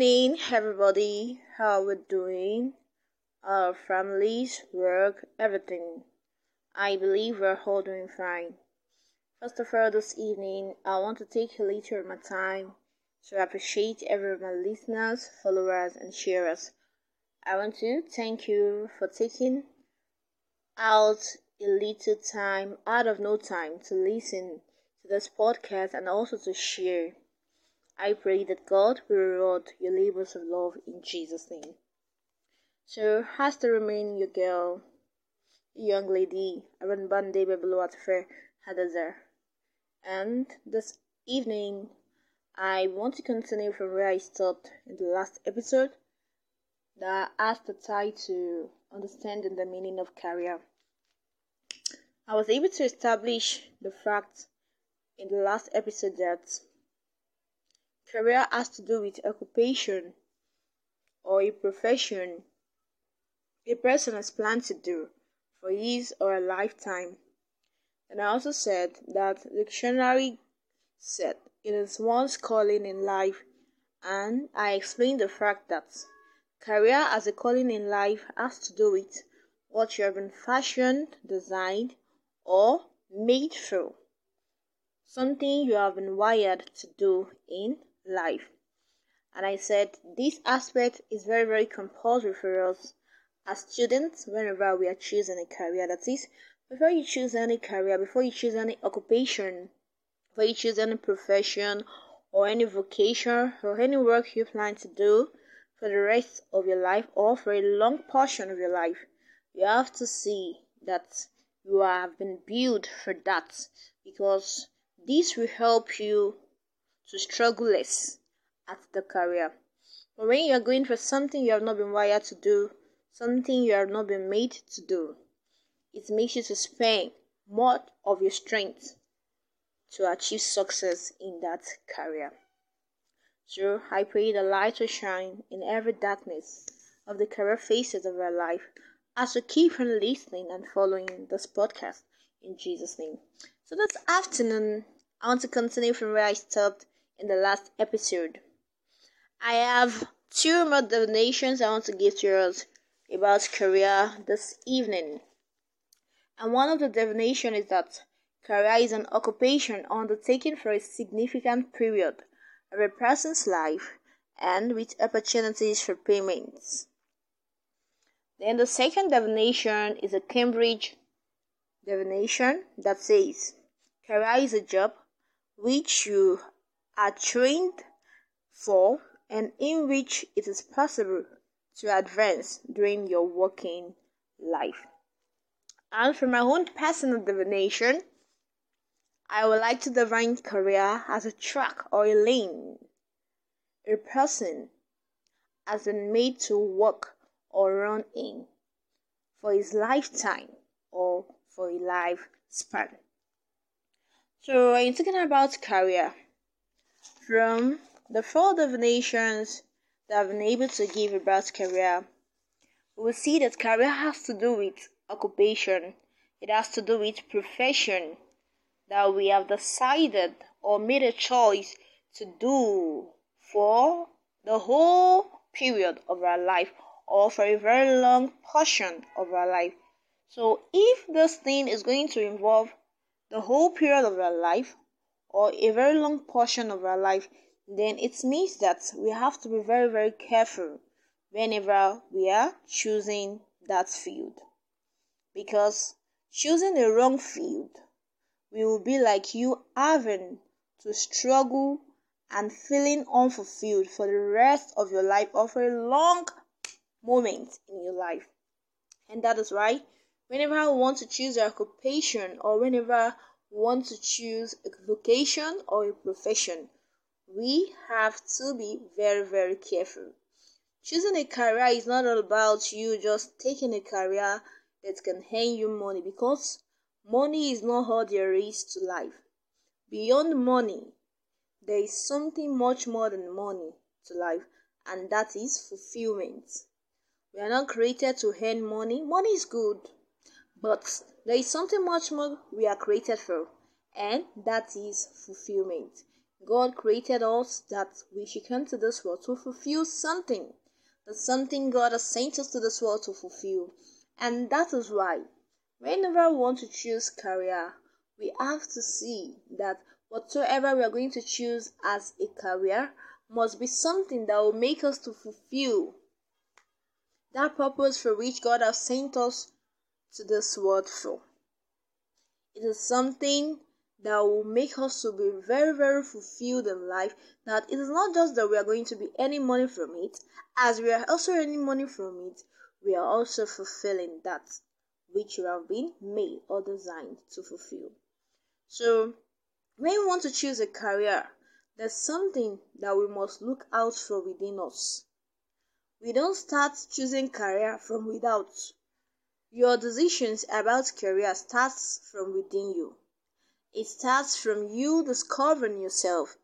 Evening, everybody. How are we doing? Our families, work, everything. I believe we're all doing fine. First of all, this evening, I want to take a little of my time to appreciate every of my listeners, followers, and sharers. I want to thank you for taking out a little time out of no time to listen to this podcast and also to share. I pray that God will reward your labors of love in Jesus' name. So, has to remain your girl, young lady, Aaron Bande Bebeluatfe Hadazer. And this evening, I want to continue from where I stopped in the last episode that asked the title Understanding the Meaning of Career. I was able to establish the fact in the last episode that Career has to do with occupation or a profession a person has planned to do for his or a lifetime. And I also said that the dictionary said it is one's calling in life, and I explained the fact that career as a calling in life has to do with what you have been fashioned, designed, or made for. Something you have been wired to do in life. And I said this aspect is very, very compulsory for us as students whenever we are choosing a career. That is, before you choose any career, before you choose any occupation, before you choose any profession or any vocation or any work you plan to do for the rest of your life or for a long portion of your life, you have to see that you have been built for that because this will help you to struggle less at the career. But when you are going for something you have not been wired to do, something you have not been made to do, it makes you to spend more of your strength to achieve success in that career. So I pray the light will shine in every darkness of the career phases of our life as we keep on listening and following this podcast in Jesus' name. So this afternoon, I want to continue from where I stopped in the last episode. I have two more definitions I want to give to about career this evening. And one of the definitions is that career is an occupation undertaken for a significant period of a person's life and with opportunities for payments. Then the second definition is a Cambridge definition that says career is a job which you are trained for and in which it is possible to advance during your working life. And from my own personal divination, I would like to define career as a track or a lane. A person has been made to work or run in for his lifetime or for a lifespan. So, in talking about career, from the four definitions that I've been able to give about career, we will see that career has to do with occupation, it has to do with profession that we have decided or made a choice to do for the whole period of our life or for a very long portion of our life. So, if this thing is going to involve the whole period of our life or a very long portion of our life, then it means that we have to be very, very careful whenever we are choosing that field. Because choosing the wrong field we will be like you having to struggle and feeling unfulfilled for the rest of your life or for a long moment in your life. And that is why whenever we want to choose our occupation or whenever want to choose a vocation or a profession, we have to be very, very careful. Choosing a career is not all about you just taking a career that can earn you money because money is not all there is to life. Beyond money, there is something much more than money to life, and that is fulfillment. We are not created to earn money. Money is good, but there is something much more we are created for, and that is fulfillment. God created us that we should come to this world to fulfill something. The something God has sent us to this world to fulfill. And that is why, whenever we want to choose career, we have to see that whatsoever we are going to choose as a career must be something that will make us to fulfill that purpose for which God has sent us to this world for. It is something that will make us to be very, very fulfilled in life. That it is not just that we are going to be earning money from it, as we are also earning money from it, we are also fulfilling that which we have been made or designed to fulfill. So, when we want to choose a career, there's something that we must look out for within us. We don't start choosing career from without. Your decisions about career starts from within you. It starts from you discovering yourself.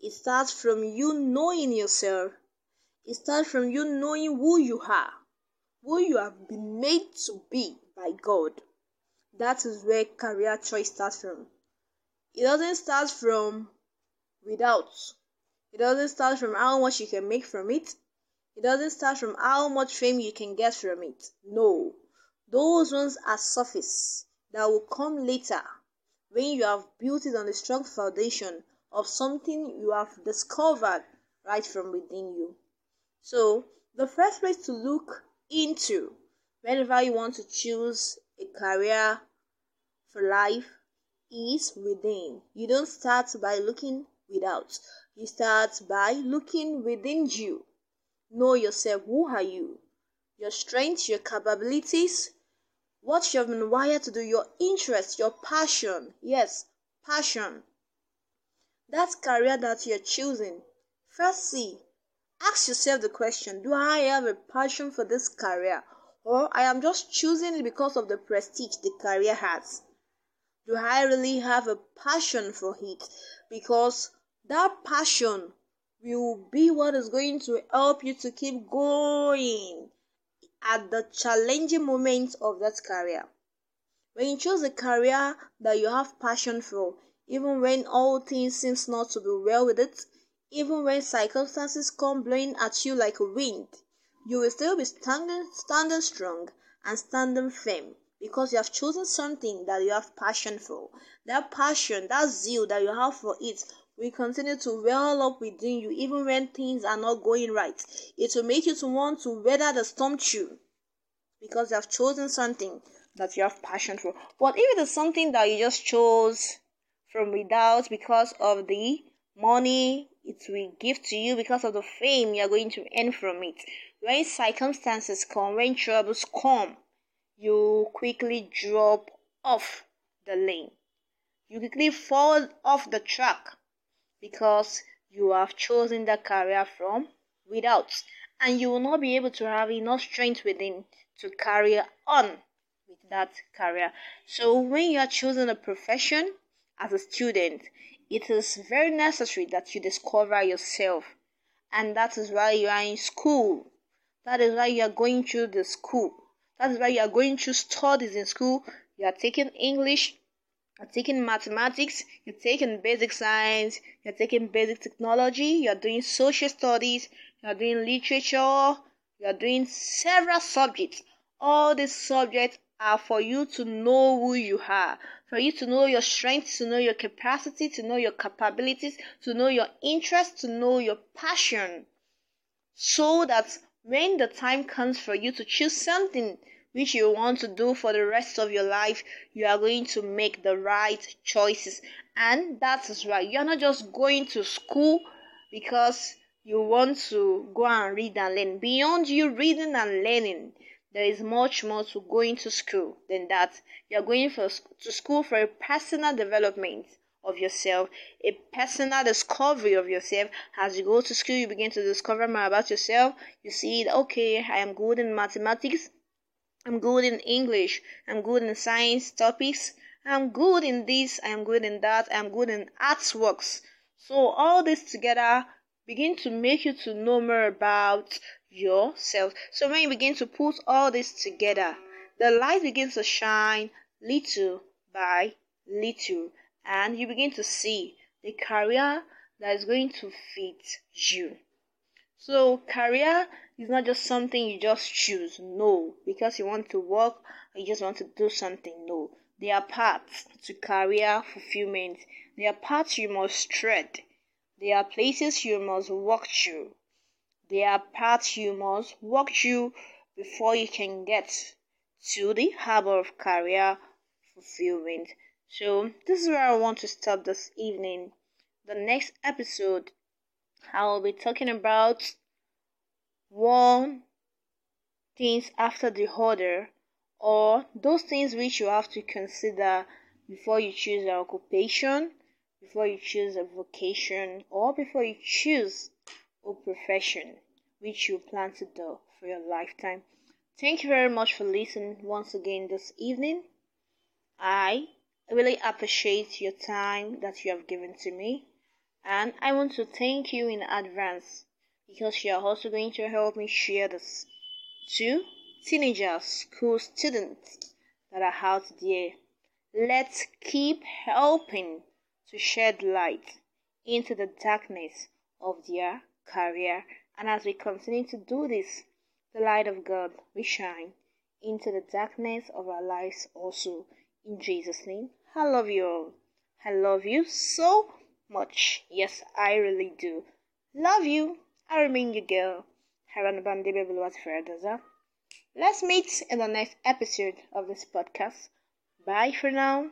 It starts from you knowing yourself. It starts from you knowing who you are, who you have been made to be by God. That is where career choice starts from. It doesn't start from without. It doesn't start from how much you can make from it. It doesn't start from how much fame you can get from it. No. Those ones are surface that will come later when you have built it on a strong foundation of something you have discovered right from within you. So, the first place to look into whenever you want to choose a career for life is within. You don't start by looking without. You start by looking within you. Know yourself. Who are you? Your strengths, your capabilities, what you have been wired to do, your interest, your passion. Yes, passion. That career that you're choosing. First, see, ask yourself the question Do I have a passion for this career? Or I am just choosing it because of the prestige the career has? Do I really have a passion for it? Because that passion will be what is going to help you to keep going at the challenging moments of that career. When you choose a career that you have passion for, even when all things seems not to be well with it, even when circumstances come blowing at you like a wind, you will still be standing standing strong and standing firm because you have chosen something that you have passion for. That passion, that zeal that you have for it will continue to well up within you even when things are not going right. It will make you to want to weather the storm too because you have chosen something that you have passion for. But if it is something that you just chose from without because of the money it will give to you, because of the fame you are going to earn from it, when circumstances come, when troubles come, you quickly drop off the lane. You quickly fall off the track because you have chosen that career from without and you will not be able to have enough strength within to carry on with that career. So when you are choosing a profession as a student it is very necessary that you discover yourself and that is why you are in school. That is why you are going through the school. That is why you are going through studies in school. You are taking english you're taking mathematics, you're taking basic science, you're taking basic technology, you're doing social studies, you're doing literature, you're doing several subjects. All these subjects are for you to know who you are, for you to know your strengths, to know your capacity, to know your capabilities, to know your interests, to know your passion. So that when the time comes for you to choose something which you want to do for the rest of your life, you are going to make the right choices. And that is right. You're not just going to school because you want to go and read and learn. Beyond you reading and learning, there is much more to going to school than that. You're going for, to school for a personal development of yourself, a personal discovery of yourself. As you go to school, you begin to discover more about yourself. You see, okay, I am good in mathematics. I'm good in English. I'm good in science topics. I'm good in this. I'm good in that. I'm good in artworks. So all this together begin to make you to know more about yourself. So when you begin to put all this together, the light begins to shine little by little, and you begin to see the career that is going to fit you. So, career is not just something you just choose, no, because you want to work or you just want to do something, no. There are paths to career fulfillment, there are paths you must tread, there are places you must walk through, there are paths you must walk through before you can get to the harbor of career fulfillment. So, this is where I want to stop this evening. The next episode, I will be talking about one things after the other, or those things which you have to consider before you choose an occupation, before you choose a vocation, or before you choose a profession which you plan to do for your lifetime. Thank you very much for listening once again this evening. I really appreciate your time that you have given to me, and I want to thank you in advance because you are also going to help me share this to teenagers, school students that are out there. Let's keep helping to shed light into the darkness of their career. And as we continue to do this, the light of God will shine into the darkness of our lives also. In Jesus' name, I love you all. I love you so much. Yes, I really do. Love you. I remain your girl, Haran Bandebe Bulwat Ferdaza. Let's meet in the next episode of this podcast. Bye for now.